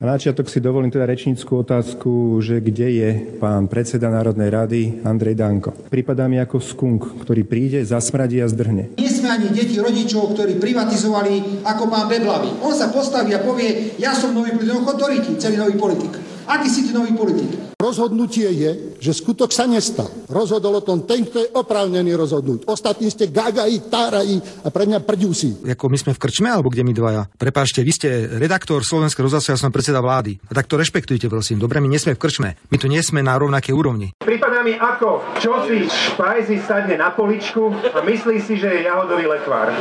Na začiatok si dovolím teda rečníckú otázku, že kde je pán predseda Národnej rady Andrej Danko. Prípadá mi ako skunk, ktorý príde, zasmradí a zdrhne. Nie sme ani deti rodičov, ktorí privatizovali ako pán Beblavy. On sa postaví a povie, ja som nový politik, no celý nový politik. Aký si ty nový politik? Rozhodnutie je, že skutok sa nestal. Rozhodol o tom ten, kto je oprávnený rozhodnúť. Ostatní ste gagají, tárají a pre mňa prďusí. Ako my sme v krčme, alebo kde my dvaja? Prepáčte, vy ste redaktor Slovenského rozhlasu, ja som predseda vlády. A tak to rešpektujte, prosím. Dobre, my nie sme v krčme. My tu nie sme na rovnakej úrovni. Prípada mi ako, čo si špajzi sadne na poličku a myslí si, že je jahodový lekvár.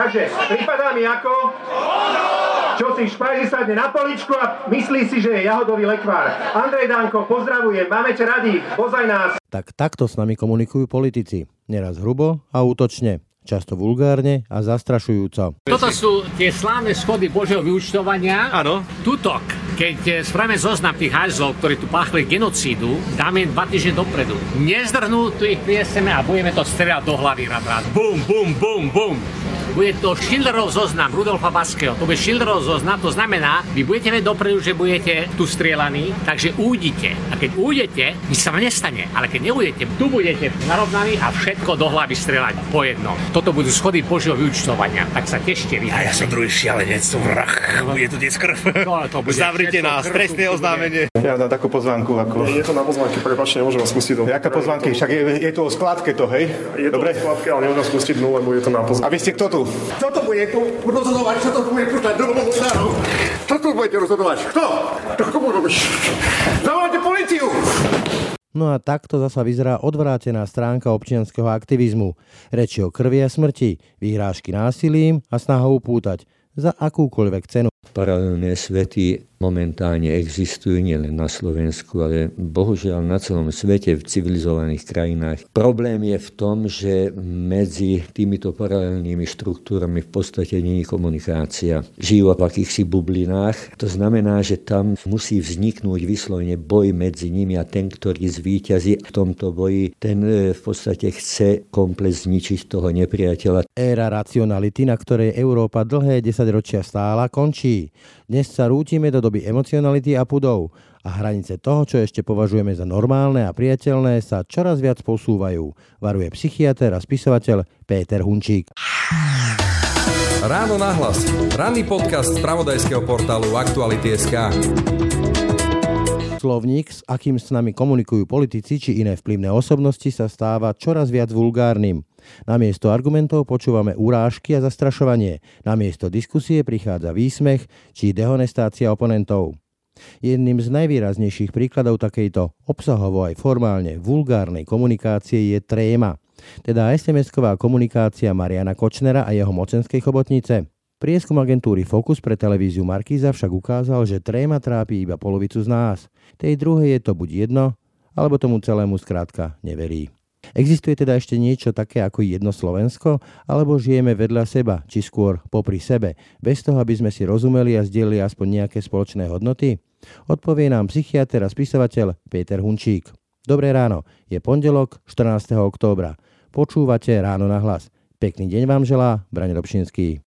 Takže, prípada mi ako čo si špajzi sadne na poličku a myslí si, že je jahodový lekvár. Andrej Danko, pozdravujem, máme ťa radi, pozaj nás. Tak takto s nami komunikujú politici. Neraz hrubo a útočne často vulgárne a zastrašujúco. Toto sú tie slávne schody Božieho vyučtovania. Áno. Tutok, keď spravíme zoznam tých hajzlov, ktorí tu páchli genocídu, dáme im dva týždne dopredu. Nezdrhnú, tu ich prieseme a budeme to strieľať do hlavy rád rád. Bum, bum, bum, bum bude to Schillerov zoznam Rudolfa Baského. To bude Schillerov zoznam, to znamená, vy budete vedieť dopredu, že budete tu strieľaní, takže ujdite. A keď ujdete, nič sa vám nestane. Ale keď neudete, tu budete narovnaní a všetko do hlavy strieľať po jednom. Toto budú schody Božieho vyučtovania. Tak sa tešte vy. A ja som druhý šialenec, som vrah. Bude tu dnes krv. No, to bude Zavrite nás, trestné oznámenie. Ja dám takú pozvánku. Ako... Je, je to na pozvánke, prepáčte, nemôžem vás spustiť do... Jaká pozvánky? Však je, je to o skladke to, hej? Je Dobre? to o skladke, ale nemôžem spustiť nul, lebo je to na pozvánke. A vy ste kto tu? Kto to bude tu rozhodovať? Kto to bude pušťať do novinárov? Kto tu budete rozhodovať? Kto? To komu robíš? Zavolajte policiu! No a takto zasa vyzerá odvrátená stránka občianského aktivizmu. Reči o krvi a smrti, vyhrážky násilím a snaha upútať za akúkoľvek cenu. Paralelné svety momentálne existujú nielen na Slovensku, ale bohužiaľ na celom svete v civilizovaných krajinách. Problém je v tom, že medzi týmito paralelnými štruktúrami v podstate nie komunikácia. Žijú v akýchsi bublinách. To znamená, že tam musí vzniknúť vyslovene boj medzi nimi a ten, ktorý zvíťazí v tomto boji, ten e, v podstate chce komplet zničiť toho nepriateľa. Éra racionality, na ktorej Európa dlhé desaťročia stála, končí. Dnes sa rútime do doby emocionality a pudov a hranice toho, čo ešte považujeme za normálne a priateľné, sa čoraz viac posúvajú, varuje psychiatr a spisovateľ Péter Hunčík. Ráno nahlas. Ranný podcast z pravodajského portálu Aktuality.sk. Slovník, s akým s nami komunikujú politici či iné vplyvné osobnosti, sa stáva čoraz viac vulgárnym. Namiesto argumentov počúvame urážky a zastrašovanie. Namiesto diskusie prichádza výsmech či dehonestácia oponentov. Jedným z najvýraznejších príkladov takejto obsahovo aj formálne vulgárnej komunikácie je tréma, teda SMS-ková komunikácia Mariana Kočnera a jeho mocenskej chobotnice. Prieskum agentúry Focus pre televíziu Markíza však ukázal, že tréma trápi iba polovicu z nás. Tej druhej je to buď jedno, alebo tomu celému skrátka neverí. Existuje teda ešte niečo také ako jedno Slovensko, alebo žijeme vedľa seba, či skôr popri sebe, bez toho, aby sme si rozumeli a zdieľali aspoň nejaké spoločné hodnoty? Odpovie nám psychiatr a spisovateľ Peter Hunčík. Dobré ráno, je pondelok 14. októbra. Počúvate Ráno na hlas. Pekný deň vám želá Brane Dobšinský.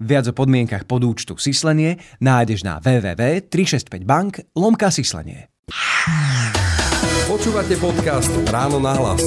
Viac o podmienkach podúčtu Sislenie nájdeš na www.365bank lomka Sislenie. Počúvate podcast Ráno na hlas.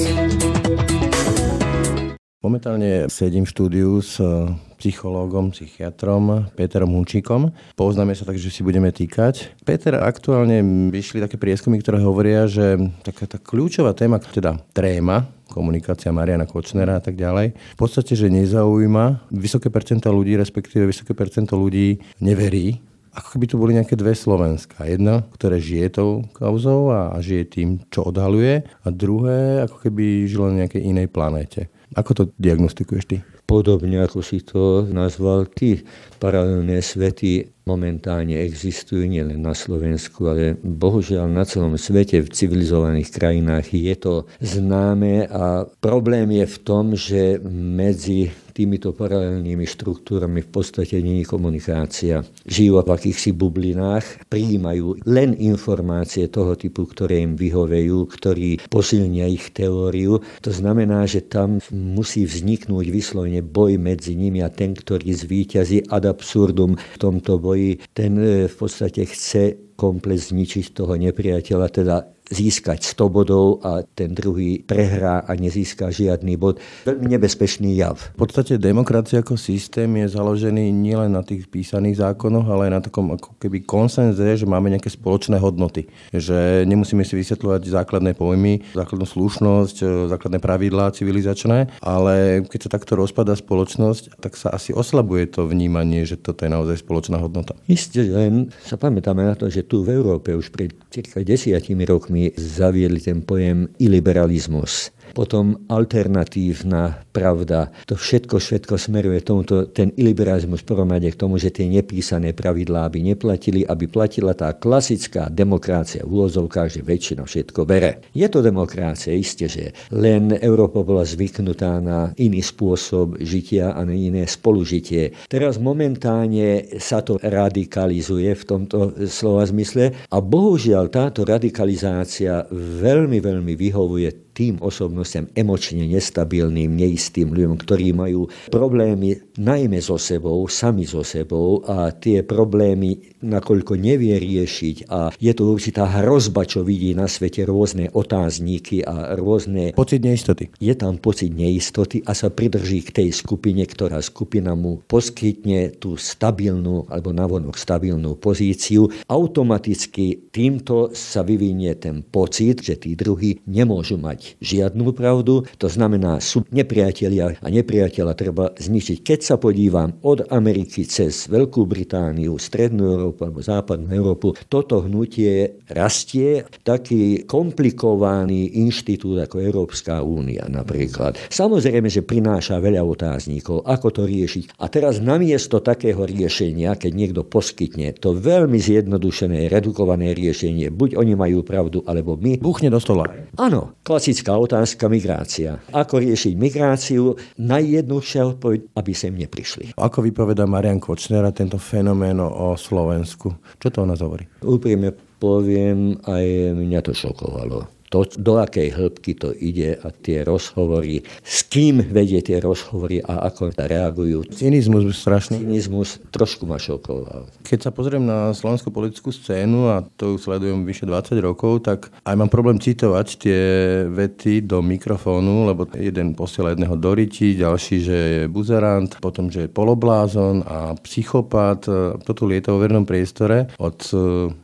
Momentálne sedím v štúdiu s eh, psychológom, psychiatrom Peterom Hunčíkom. Poznáme sa tak, že si budeme týkať. Peter, aktuálne vyšli také prieskumy, ktoré hovoria, že taká tá kľúčová téma, teda tréma, komunikácia Mariana Kočnera a tak ďalej, v podstate, že nezaujíma vysoké percento ľudí, respektíve vysoké percento ľudí neverí ako keby tu boli nejaké dve Slovenska. Jedna, ktoré žije tou kauzou a žije tým, čo odhaluje. A druhé, ako keby žilo na nejakej inej planéte. Ako to diagnostikuješ ty? Podobne ako si to nazval ty, paralelné svety momentálne existujú nielen na Slovensku, ale bohužiaľ na celom svete v civilizovaných krajinách je to známe a problém je v tom, že medzi týmito paralelnými štruktúrami v podstate není komunikácia. Žijú v akýchsi bublinách, prijímajú len informácie toho typu, ktoré im vyhovejú, ktorí posilnia ich teóriu. To znamená, že tam musí vzniknúť vyslovene boj medzi nimi a ten, ktorý zvíťazí ad absurdum v tomto boji, ten e, v podstate chce komplet zničiť toho nepriateľa, teda získať 100 bodov a ten druhý prehrá a nezíska žiadny bod. Veľmi nebezpečný jav. V podstate demokracia ako systém je založený nielen na tých písaných zákonoch, ale aj na takom ako keby konsenze, že máme nejaké spoločné hodnoty. Že nemusíme si vysvetľovať základné pojmy, základnú slušnosť, e, základné pravidlá civilizačné, ale keď sa takto rozpadá spoločnosť, tak sa asi oslabuje to vnímanie, že toto je naozaj spoločná hodnota. Isté, len sa pamätáme na to, že tu v Európe už pred cirka desiatimi rokmi mi zaviedli ten pojem iliberalizmus potom alternatívna pravda. To všetko, všetko smeruje tomuto, ten iliberalizmus prvom k tomu, že tie nepísané pravidlá by neplatili, aby platila tá klasická demokracia v úvozovkách, že väčšina všetko bere. Je to demokracia, isté, že len Európa bola zvyknutá na iný spôsob žitia a na iné spolužitie. Teraz momentálne sa to radikalizuje v tomto slova zmysle a bohužiaľ táto radikalizácia veľmi, veľmi vyhovuje tým osobnostiam emočne nestabilným, neistým ľuďom, ktorí majú problémy najmä so sebou, sami so sebou a tie problémy nakoľko nevie riešiť a je to určitá hrozba, čo vidí na svete rôzne otázníky a rôzne... Pocit neistoty. Je tam pocit neistoty a sa pridrží k tej skupine, ktorá skupina mu poskytne tú stabilnú alebo navonok stabilnú pozíciu. Automaticky týmto sa vyvinie ten pocit, že tí druhí nemôžu mať žiadnu pravdu, to znamená, sú nepriatelia a nepriateľa treba zničiť. Keď sa podívam od Ameriky cez Veľkú Britániu, Strednú Európu alebo Západnú Európu, toto hnutie rastie taký komplikovaný inštitút ako Európska únia napríklad. Samozrejme, že prináša veľa otáznikov, ako to riešiť. A teraz namiesto takého riešenia, keď niekto poskytne to veľmi zjednodušené, redukované riešenie, buď oni majú pravdu, alebo my. Buchne do stola. Áno, klasické klasická otázka migrácia. Ako riešiť migráciu? Najjednoduchšia odpoveď, aby sem neprišli. Ako vypoveda Marian Kočner tento fenomén o Slovensku? Čo to o nás hovorí? Úprimne poviem, aj mňa to šokovalo to, do akej hĺbky to ide a tie rozhovory, s kým vedie tie rozhovory a ako reagujú. Cynizmus strašný. Cynizmus trošku ma šokoval. Keď sa pozriem na slovenskú politickú scénu a to už sledujem vyše 20 rokov, tak aj mám problém citovať tie vety do mikrofónu, lebo jeden posiela jedného do riti, ďalší, že je buzerant, potom, že je poloblázon a psychopat. To tu lieta vo vernom priestore od e,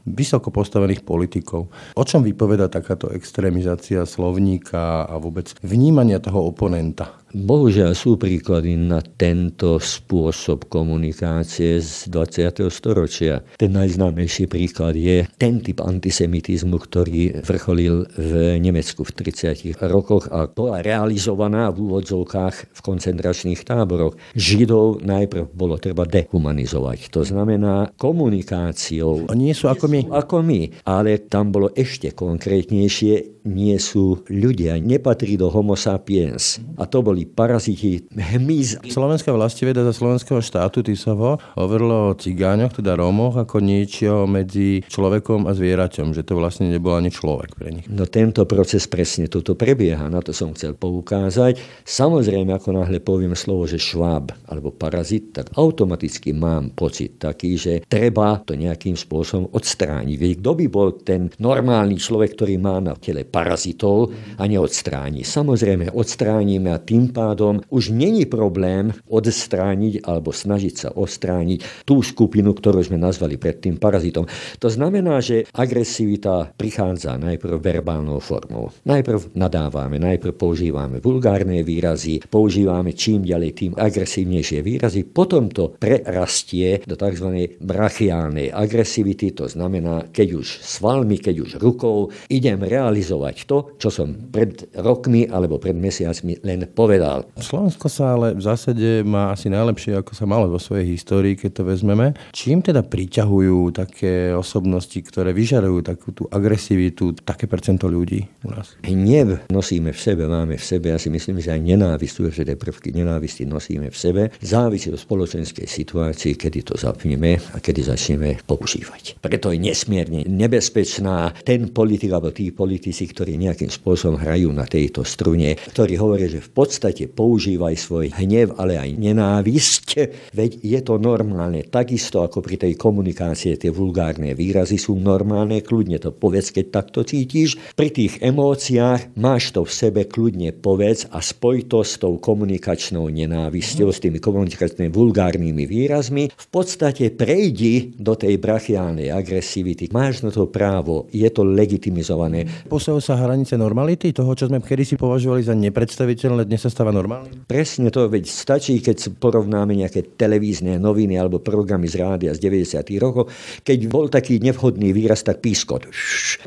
vysoko postavených politikov. O čom vypoveda takáto ex extrémizácia slovníka a vôbec vnímania toho oponenta. Bohužiaľ sú príklady na tento spôsob komunikácie z 20. storočia. Ten najznámejší príklad je ten typ antisemitizmu, ktorý vrcholil v Nemecku v 30. rokoch a bola realizovaná v úvodzovkách v koncentračných táboroch. Židov najprv bolo treba dehumanizovať. To znamená komunikáciou. A nie sú ako my. Ako my, ale tam bolo ešte konkrétnejšie, nie sú ľudia, nepatrí do homo sapiens. A to boli paraziti, hmyz. Slovenská vlastiveda za slovenského štátu Tisovo hovorilo o cigáňoch, teda Rómoch, ako niečo medzi človekom a zvieraťom, že to vlastne nebol ani človek pre nich. No tento proces presne toto prebieha, na to som chcel poukázať. Samozrejme, ako náhle poviem slovo, že šváb alebo parazit, tak automaticky mám pocit taký, že treba to nejakým spôsobom odstrániť. Veď kto by bol ten normálny človek, ktorý má na tele parazitov a neodstráni. Samozrejme, odstránime a tým pádom už není problém odstrániť alebo snažiť sa ostrániť tú skupinu, ktorú sme nazvali predtým parazitom. To znamená, že agresivita prichádza najprv verbálnou formou. Najprv nadávame, najprv používame vulgárne výrazy, používame čím ďalej tým agresívnejšie výrazy, potom to prerastie do tzv. brachiálnej agresivity, to znamená, keď už svalmi, keď už rukou idem realizovať to, čo som pred rokmi alebo pred mesiacmi len povedal povedal. Slovensko sa ale v zásade má asi najlepšie, ako sa malo vo svojej histórii, keď to vezmeme. Čím teda priťahujú také osobnosti, ktoré vyžarujú takú tú agresivitu, také percento ľudí u nás? Hnev nosíme v sebe, máme v sebe, ja si myslím, že aj nenávisť, určité prvky nenávisti nosíme v sebe. Závisí od spoločenskej situácii, kedy to zapneme a kedy začneme používať. Preto je nesmierne nebezpečná ten politik alebo tí politici, ktorí nejakým spôsobom hrajú na tejto strune, ktorí hovoria, že v podstate používaj svoj hnev, ale aj nenávisť, veď je to normálne. Takisto ako pri tej komunikácii tie vulgárne výrazy sú normálne, kľudne to povedz, keď takto cítiš. Pri tých emóciách máš to v sebe, kľudne povedz a spoj to s tou komunikačnou nenávisťou, s tými komunikačnými vulgárnymi výrazmi. V podstate prejdi do tej brachiálnej agresivity. Máš na to právo, je to legitimizované. Posúvajú sa hranice normality, toho, čo sme kedysi považovali za nepredstaviteľné, dnes sa stáva normálne? Presne to, veď stačí, keď porovnáme nejaké televízne noviny alebo programy z rádia z 90. rokov, keď bol taký nevhodný výraz, tak pískot.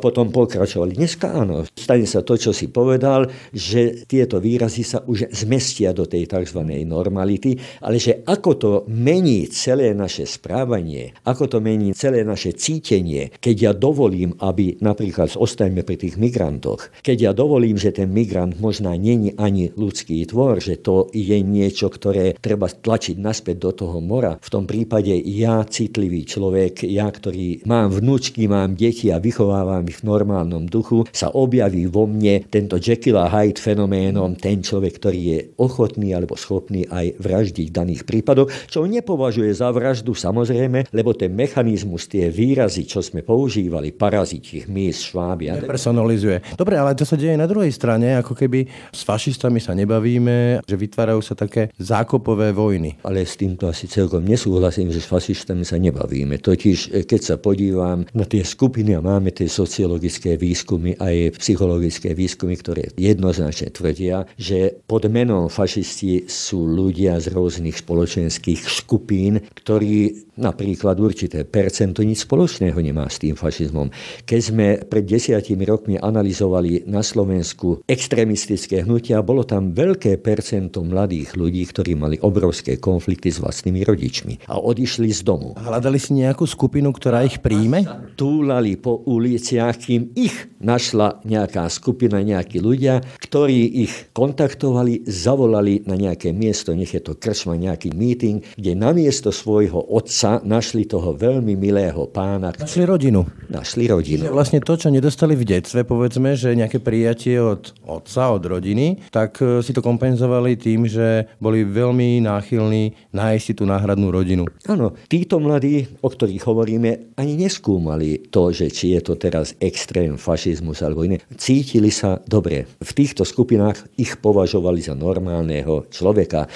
Potom pokračovali. Dneska áno, stane sa to, čo si povedal, že tieto výrazy sa už zmestia do tej tzv. normality, ale že ako to mení celé naše správanie, ako to mení celé naše cítenie, keď ja dovolím, aby napríklad ostaňme pri tých migrantoch, keď ja dovolím, že ten migrant možná není ani ľudský tvor, že to je niečo, ktoré treba tlačiť naspäť do toho mora. V tom prípade ja, citlivý človek, ja, ktorý mám vnúčky, mám deti a vychovávam ich v normálnom duchu, sa objaví vo mne tento Jekyll a Hyde fenoménom, ten človek, ktorý je ochotný alebo schopný aj vraždiť v daných prípadoch, čo nepovažuje za vraždu samozrejme, lebo ten mechanizmus, tie výrazy, čo sme používali, paraziti, hmyz, šváby. Personalizuje. Dobre, ale to sa deje na druhej strane, ako keby s fašistami sa nebavíme, že vytvárajú sa také zákopové vojny. Ale s týmto asi celkom nesúhlasím, že s fašistami sa nebavíme. Totiž, keď sa podívam na tie skupiny a máme tie sociologické výskumy aj psychologické výskumy, ktoré jednoznačne tvrdia, že pod menom fašisti sú ľudia z rôznych spoločenských skupín, ktorí napríklad určité percento nič spoločného nemá s tým fašizmom. Keď sme pred desiatimi rokmi analyzovali na Slovensku extrémistické hnutia, bolo tam veľké percento mladých ľudí, ktorí mali obrovské konflikty s vlastnými rodičmi a odišli z domu. Hľadali si nejakú skupinu, ktorá ich príjme? Túlali po uliciach, kým ich našla nejaká skupina, nejakí ľudia, ktorí ich kontaktovali, zavolali na nejaké miesto, nech je to kršma, nejaký meeting, kde namiesto svojho otca našli toho veľmi milého pána. Našli rodinu. Našli rodinu. Vlastne to, čo nedostali v detstve, povedzme, že nejaké prijatie od otca, od rodiny, tak e, si to kompenzovali tým, že boli veľmi náchylní nájsť si tú náhradnú rodinu. Áno, títo mladí, o ktorých hovoríme, ani neskúmali to, že či je to teraz extrém, fašizmus alebo iné. Cítili sa dobre. V týchto skupinách ich považovali za normálneho človeka.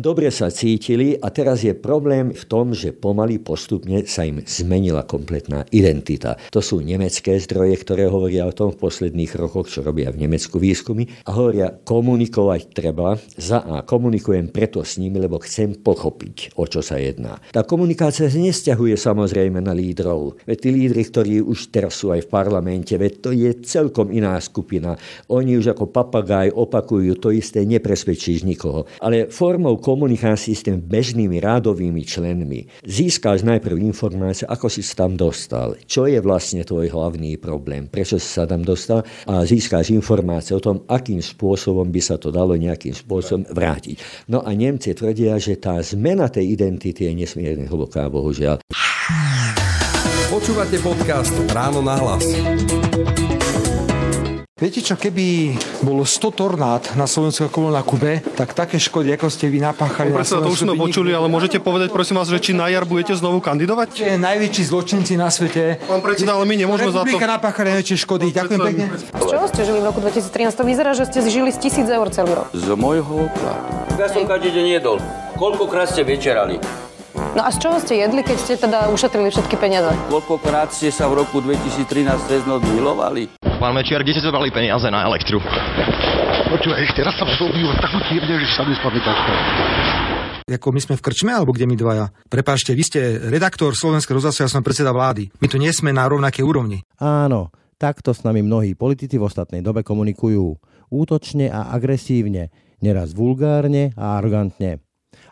Dobre sa cítili a teraz je problém v tom, že pomaly postupne sa im zmenila kompletná identita. To sú nemecké zdroje, ktoré hovoria o tom v posledných rokoch, čo robia v Nemecku výskumy a hovoria, komunikovať treba. Za A komunikujem preto s nimi, lebo chcem pochopiť, o čo sa jedná. Tá komunikácia sa nesťahuje samozrejme na lídrov. Veď tí lídry, ktorí už teraz sú aj v parlamente, veď to je celkom iná skupina. Oni už ako papagaj opakujú to isté, nepresvedčíš nikoho. Ale formou komunikácií s tými bežnými rádovými členmi získáš najprv informácie, ako si sa tam dostal, čo je vlastne tvoj hlavný problém, prečo si sa tam dostal a získáš informácie o tom, akým spôsobom by sa to dalo nejakým spôsobom vrátiť. No a Nemci tvrdia, že tá zmena tej identity je nesmierne hlboká, bohužiaľ. Počúvate podcast Ráno na hlas. Viete čo, keby bolo 100 tornád na Slovensku ako na Kube, tak také škody, ako ste vy napáchali no, na to už sme počuli, ale môžete povedať, prosím vás, že či na jar budete znovu kandidovať? Ste najväčší zločinci na svete. Pán predseda, ale my nemôžeme za to... Republika napáchali najväčšie škody. Ďakujem pekne. Z čoho ste žili v roku 2013? To vyzerá, že ste žili z tisíc eur celý rok. Z môjho platu. Ja som každý deň jedol. Koľkokrát ste večerali? No a z čoho ste jedli, keď ste teda ušetrili všetky peniaze? Koľkokrát ste sa v roku 2013 cez noc milovali? Pán Mečiar, kde ste zobrali peniaze na elektru? Počúvaj, ešte raz sa vstúpil takú tírne, že sa mi spadne ako my sme v krčme, alebo kde my dvaja? Prepášte, vy ste redaktor Slovenského rozhlasu, ja som predseda vlády. My tu nie sme na rovnakej úrovni. Áno, takto s nami mnohí politici v ostatnej dobe komunikujú. Útočne a agresívne neraz vulgárne a arogantne.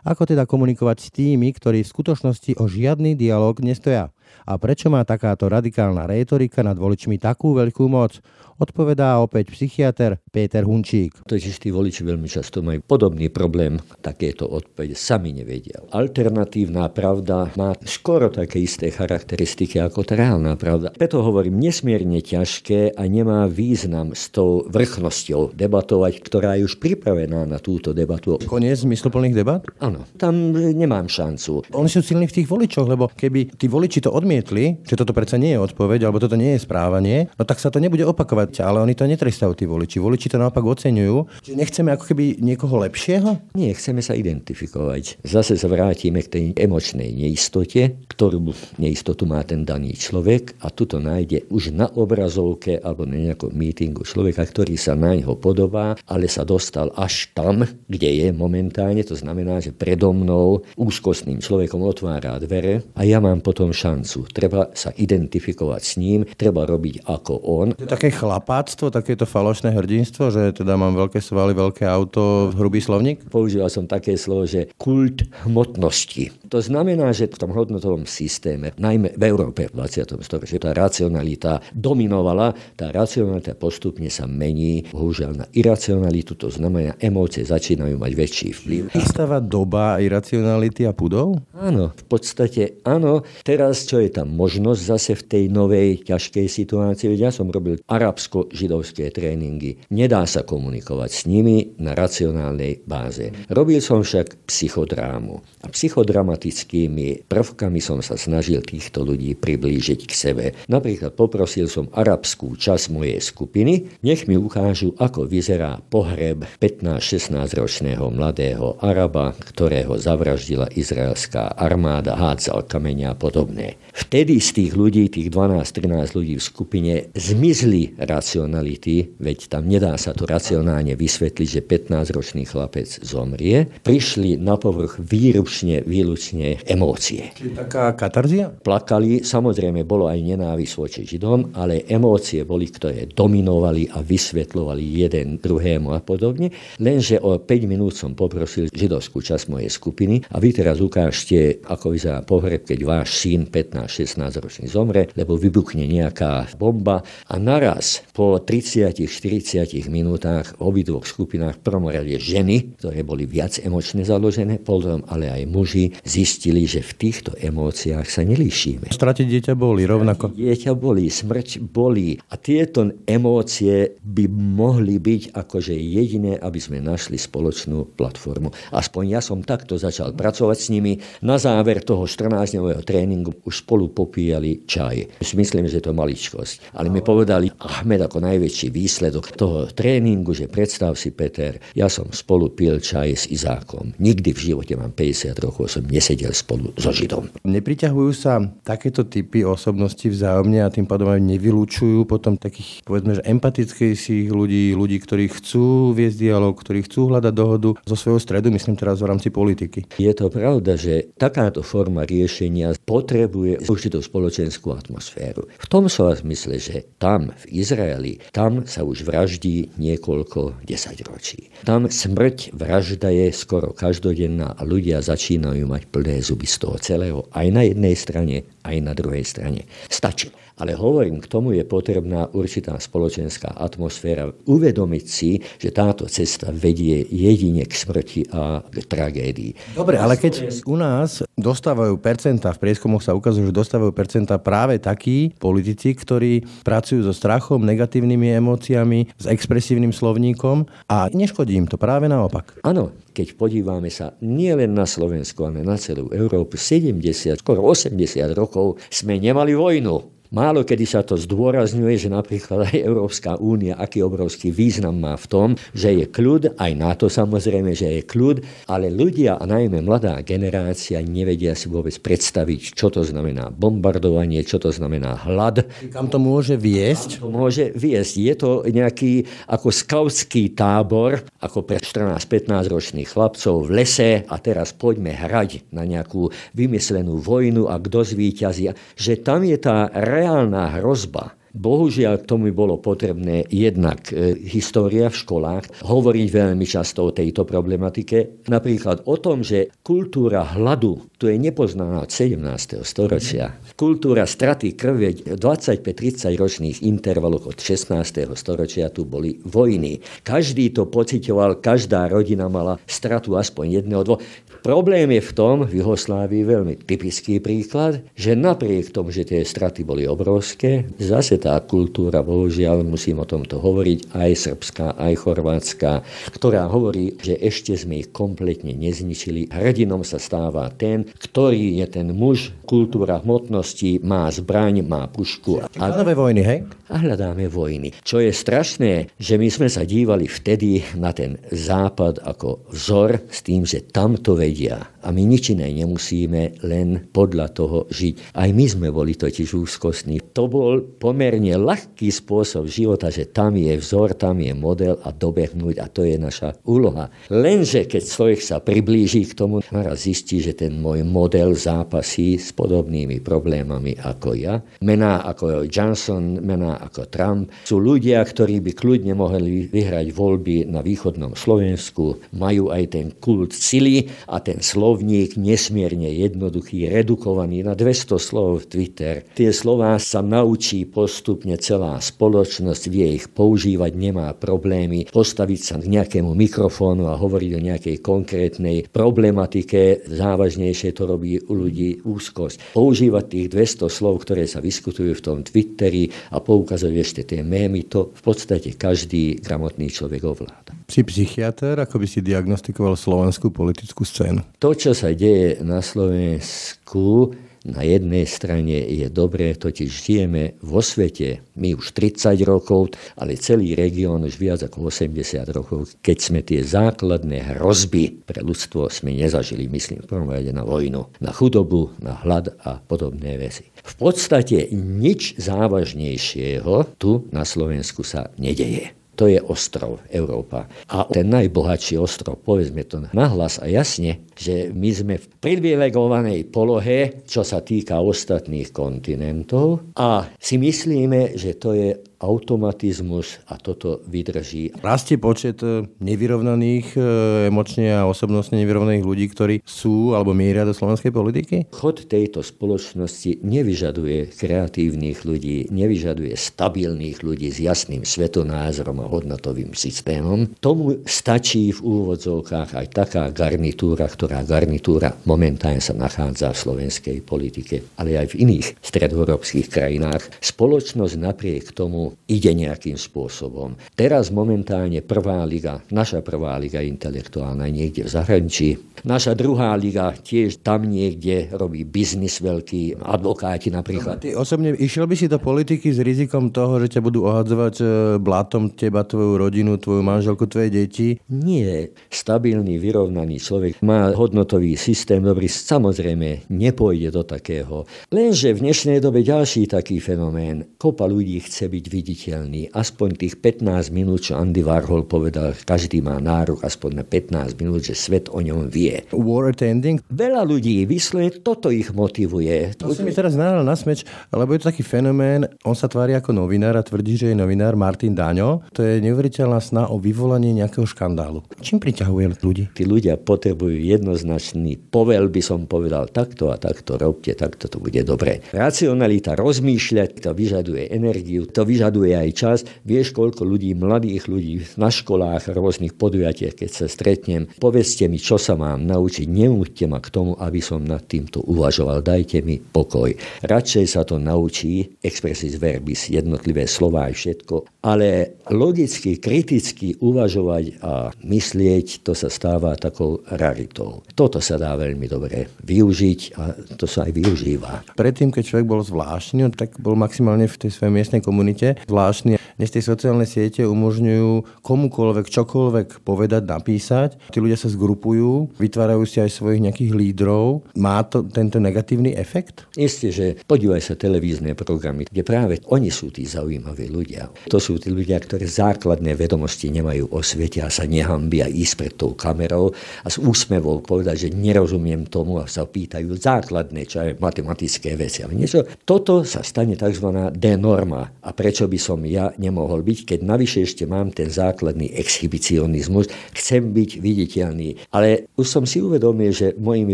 Ako teda komunikovať s tými, ktorí v skutočnosti o žiadny dialog nestoja? A prečo má takáto radikálna rétorika nad voličmi takú veľkú moc? Odpovedá opäť psychiatr Peter Hunčík. Totiž tí voliči veľmi často majú podobný problém, takéto odpovede sami nevedia. Alternatívna pravda má skoro také isté charakteristiky ako tá reálna pravda. Preto hovorím, nesmierne ťažké a nemá význam s tou vrchnosťou debatovať, ktorá je už pripravená na túto debatu. Koniec zmysluplných debat? Áno, tam nemám šancu. Oni sú silní v tých voličoch, lebo keby tí voliči to odmietli, že toto predsa nie je odpoveď, alebo toto nie je správanie, no tak sa to nebude opakovať ale oni to netrestajú tí voliči. Voliči to naopak oceňujú. Že nechceme ako keby niekoho lepšieho? Nie, chceme sa identifikovať. Zase sa vrátime k tej emočnej neistote, ktorú neistotu má ten daný človek a tu to nájde už na obrazovke alebo na nejakom mítingu človeka, ktorý sa na ňo podobá, ale sa dostal až tam, kde je momentálne. To znamená, že predo mnou úzkostným človekom otvára dvere a ja mám potom šancu. Treba sa identifikovať s ním, treba robiť ako on. To je také chlap chlapáctvo, takéto falošné hrdinstvo, že teda mám veľké svaly, veľké auto, hrubý slovník? Používal som také slovo, že kult hmotnosti. To znamená, že v tom hodnotovom systéme, najmä v Európe v 20. storočí, tá racionalita dominovala, tá racionalita postupne sa mení, bohužiaľ na iracionalitu, to znamená, emócie začínajú mať väčší vplyv. Vystáva doba iracionality a pudov? Áno, v podstate áno. Teraz, čo je tam možnosť zase v tej novej ťažkej situácii, ja som robil arabskú arabsko-židovské tréningy. Nedá sa komunikovať s nimi na racionálnej báze. Robil som však psychodrámu. A psychodramatickými prvkami som sa snažil týchto ľudí priblížiť k sebe. Napríklad poprosil som arabskú časť mojej skupiny, nech mi ukážu, ako vyzerá pohreb 15-16 ročného mladého Araba, ktorého zavraždila izraelská armáda, hádzal kamenia a podobné. Vtedy z tých ľudí, tých 12-13 ľudí v skupine, zmizli racionality, veď tam nedá sa to racionálne vysvetliť, že 15-ročný chlapec zomrie. Prišli na povrch výručne, výlučne emócie. Čiže taká katarzia? Plakali, samozrejme bolo aj nenávisť voči Židom, ale emócie boli, ktoré dominovali a vysvetľovali jeden druhému a podobne. Lenže o 5 minút som poprosil židovskú časť mojej skupiny a vy teraz ukážte, ako vyzerá pohreb, keď váš syn 15-16 ročný zomre, lebo vybuchne nejaká bomba a naraz po 30-40 minútach v obidvoch skupinách, v prvom rade ženy, ktoré boli viac emočne založené, potom ale aj muži, zistili, že v týchto emóciách sa nelíšime. Stratiť dieťa boli rovnako. Dieťa boli, smrť boli. A tieto emócie by mohli byť akože jediné, aby sme našli spoločnú platformu. Aspoň ja som takto začal pracovať s nimi. Na záver toho 14-dňového tréningu už spolu popíjali čaj. Myslím, že to maličkosť. Ale mi povedali, Ahmed Ahmed ako najväčší výsledok toho tréningu, že predstav si, Peter, ja som spolu pil čaj s Izákom. Nikdy v živote mám 50 rokov, som nesedel spolu so Židom. Nepriťahujú sa takéto typy osobnosti vzájomne a tým pádom aj nevylučujú potom takých, povedzme, že empatickejších ľudí, ľudí, ktorí chcú viesť dialog, ktorí chcú hľadať dohodu zo svojho stredu, myslím teraz v rámci politiky. Je to pravda, že takáto forma riešenia potrebuje určitú spoločenskú atmosféru. V tom som vás mysle, že tam v Izraeli Izraeli. Tam sa už vraždí niekoľko desaťročí. Tam smrť, vražda je skoro každodenná a ľudia začínajú mať plné zuby z toho celého. Aj na jednej strane, aj na druhej strane. Stačí. Ale hovorím, k tomu je potrebná určitá spoločenská atmosféra. Uvedomiť si, že táto cesta vedie jedine k smrti a k tragédii. Dobre, ale keď u nás dostávajú percenta, v prieskumoch sa ukazuje, že dostávajú percenta práve takí politici, ktorí pracujú so strachom, negatívnymi emóciami, s expresívnym slovníkom a neškodí im to práve naopak. Áno, keď podívame sa nielen na Slovensku, ale na celú Európu, 70, skoro 80 rokov sme nemali vojnu. Málo kedy sa to zdôrazňuje, že napríklad aj Európska únia, aký obrovský význam má v tom, že je kľud, aj na to samozrejme, že je kľud, ale ľudia a najmä mladá generácia nevedia si vôbec predstaviť, čo to znamená bombardovanie, čo to znamená hlad. Kam to môže viesť? Kam to môže viesť. Je to nejaký ako skautský tábor, ako pre 14-15 ročných chlapcov v lese a teraz poďme hrať na nejakú vymyslenú vojnu a kto zvíťazí. Že tam je tá reálna hrozba Bohužiaľ, k tomu bolo potrebné jednak e, história v školách, hovoriť veľmi často o tejto problematike. Napríklad o tom, že kultúra hladu, to je nepoznaná od 17. storočia. Kultúra straty krve 25-30 ročných intervaloch od 16. storočia tu boli vojny. Každý to pocitoval, každá rodina mala stratu aspoň jedného, dvoch. Problém je v tom, v Juhoslávii veľmi typický príklad, že napriek tomu, že tie straty boli obrovské, zase tá kultúra, bohužiaľ, musím o tomto hovoriť, aj srbská, aj chorvátska, ktorá hovorí, že ešte sme ich kompletne nezničili. Hrdinom sa stáva ten, ktorý je ten muž, kultúra hmotnosti, má zbraň, má pušku. A nové vojny, hej? A hľadáme vojny. Čo je strašné, že my sme sa dívali vtedy na ten západ ako vzor s tým, že tamto vedia. A my nič iné nemusíme, len podľa toho žiť. Aj my sme boli totiž úzkostní. To bol pomerne ľahký spôsob života, že tam je vzor, tam je model a dobehnúť a to je naša úloha. Lenže keď človek sa priblíži k tomu, naraz zistí, že ten môj model zápasí s podobnými problémami ako ja. Mená ako Johnson, mená ako Trump sú ľudia, ktorí by kľudne mohli vyhrať voľby na východnom Slovensku, majú aj ten kult sily a ten slovník nesmierne jednoduchý, redukovaný na 200 slov Twitter. Tie slová sa naučí postupne celá spoločnosť, vie ich používať, nemá problémy postaviť sa k nejakému mikrofónu a hovoriť o nejakej konkrétnej problematike. Závažnejšie to robí u ľudí úzkosť. Používať tých 200 slov, ktoré sa vyskutujú v tom Twitteri a poukazovať ešte tie mémy, to v podstate každý gramotný človek ovláda. Si psychiatr, ako by si diagnostikoval slovenskú politickú scénu? To, čo sa deje na Slovensku, na jednej strane je dobré, totiž žijeme vo svete, my už 30 rokov, ale celý región už viac ako 80 rokov, keď sme tie základné hrozby pre ľudstvo sme nezažili, myslím v prvom rade na vojnu, na chudobu, na hlad a podobné veci. V podstate nič závažnejšieho tu na Slovensku sa nedeje to je ostrov Európa. A ten najbohatší ostrov, povedzme to nahlas a jasne, že my sme v privilegovanej polohe, čo sa týka ostatných kontinentov a si myslíme, že to je automatizmus a toto vydrží. Rastie počet e, nevyrovnaných, e, emočne a osobnostne nevyrovnaných ľudí, ktorí sú alebo mieria do slovenskej politiky? Chod tejto spoločnosti nevyžaduje kreatívnych ľudí, nevyžaduje stabilných ľudí s jasným svetonázorom a hodnotovým systémom. Tomu stačí v úvodzovkách aj taká garnitúra, ktorá garnitúra momentálne sa nachádza v slovenskej politike, ale aj v iných stredoeurópskych krajinách. Spoločnosť napriek tomu ide nejakým spôsobom. Teraz momentálne prvá liga, naša prvá liga intelektuálna je niekde v zahraničí. Naša druhá liga tiež tam niekde robí biznis veľký, advokáti napríklad. Ty osobne išiel by si do politiky s rizikom toho, že ťa budú ohadzovať e, blatom teba, tvoju rodinu, tvoju manželku, tvoje deti? Nie. Stabilný, vyrovnaný človek má hodnotový systém dobrý, samozrejme nepôjde do takého. Lenže v dnešnej dobe ďalší taký fenomén. Kopa ľudí chce byť viditeľný. Aspoň tých 15 minút, čo Andy Warhol povedal, každý má nárok aspoň na 15 minút, že svet o ňom vie. War attending? Veľa ľudí vyslovene toto ich motivuje. To si mi teraz nahral na smeč, lebo je to taký fenomén, on sa tvári ako novinár a tvrdí, že je novinár Martin Daňo. To je neuveriteľná sna o vyvolanie nejakého škandálu. Čím priťahuje ľudí? Tí ľudia potrebujú jednoznačný povel, by som povedal, takto a takto robte, takto to bude dobre. Racionalita, rozmýšľať, to vyžaduje energiu, to vyžaduje vyžaduje aj čas. Vieš, koľko ľudí, mladých ľudí na školách, rôznych podujatiach, keď sa stretnem, povedzte mi, čo sa mám naučiť, nenúďte ma k tomu, aby som nad týmto uvažoval, dajte mi pokoj. Radšej sa to naučí, expressis verbis, jednotlivé slova aj všetko, ale logicky, kriticky uvažovať a myslieť, to sa stáva takou raritou. Toto sa dá veľmi dobre využiť a to sa aj využíva. Predtým, keď človek bol zvláštny, tak bol maximálne v tej svojej miestnej komunite zvláštny. Dnes tie sociálne siete umožňujú komukoľvek čokoľvek povedať, napísať. Tí ľudia sa zgrupujú, vytvárajú si aj svojich nejakých lídrov. Má to tento negatívny efekt? Isté, že podívaj sa televízne programy, kde práve oni sú tí zaujímaví ľudia. To sú tí ľudia, ktorí základné vedomosti nemajú o svete a sa nehambia ísť pred tou kamerou a s úsmevou povedať, že nerozumiem tomu a sa pýtajú základné, čo je matematické veci. Ale niečo, toto sa stane tzv. denorma. A prečo by som ja nemohol byť, keď navyše ešte mám ten základný exhibicionizmus, chcem byť viditeľný. Ale už som si uvedomil, že mojimi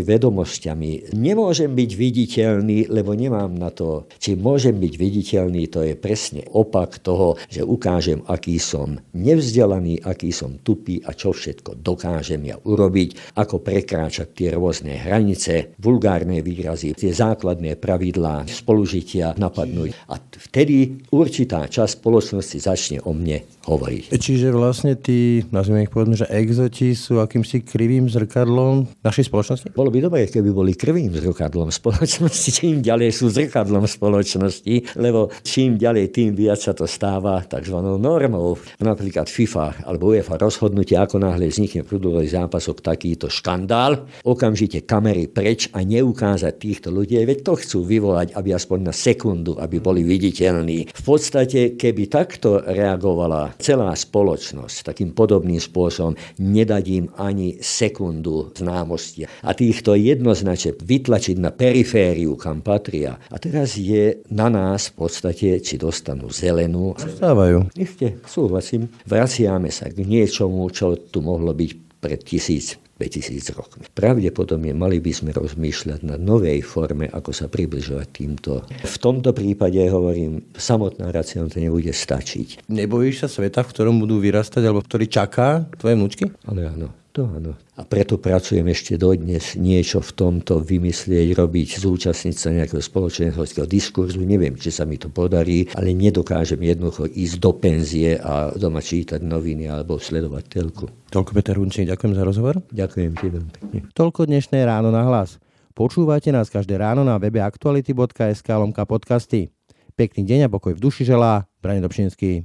vedomosťami nemôžem byť viditeľný, lebo nemám na to. Či môžem byť viditeľný, to je presne opak toho, že ukážem, aký som nevzdelaný, aký som tupý a čo všetko dokážem ja urobiť, ako prekráčať tie rôzne hranice, vulgárne výrazy, tie základné pravidlá spolužitia napadnúť. A vtedy určitá časť spoločnosti začne o mne hovoriť. Čiže vlastne tí, nazvime ich povedzme, že exoti sú akýmsi krivým zrkadlom našej spoločnosti? Bolo by dobré, keby boli krivým zrkadlom spoločnosti, čím ďalej sú zrkadlom spoločnosti, lebo čím ďalej, tým viac sa to stáva tzv. normou. Napríklad FIFA alebo UEFA rozhodnutie, ako náhle vznikne prúdový zápasok takýto škandál, okamžite kamery preč a neukázať týchto ľudí, veď to chcú vyvolať, aby aspoň na sekundu, aby boli viditeľní. V podstate, podstate, keby takto reagovala celá spoločnosť takým podobným spôsobom, nedadím ani sekundu známosti. A týchto jednoznačne vytlačiť na perifériu, kam patria. A teraz je na nás v podstate, či dostanú zelenú. Dostávajú. Isté, súhlasím. Vraciame sa k niečomu, čo tu mohlo byť pred 1500 5000 rokmi. Pravdepodobne mali by sme rozmýšľať na novej forme, ako sa približovať týmto. V tomto prípade, hovorím, samotná racionálita nebude stačiť. Nebojíš sa sveta, v ktorom budú vyrastať, alebo ktorý čaká tvoje vnúčky? Ale áno to áno. A preto pracujem ešte dodnes niečo v tomto vymyslieť, robiť, zúčastniť sa nejakého spoločenského diskurzu. Neviem, či sa mi to podarí, ale nedokážem jednoducho ísť do penzie a doma čítať noviny alebo sledovať telku. Toľko Peter Hunčík, ďakujem za rozhovor. Ďakujem ti veľmi pekne. Toľko dnešné ráno na hlas. Počúvate nás každé ráno na webe aktuality.sk lomka podcasty. Pekný deň a pokoj v duši želá Brane Dobšinský.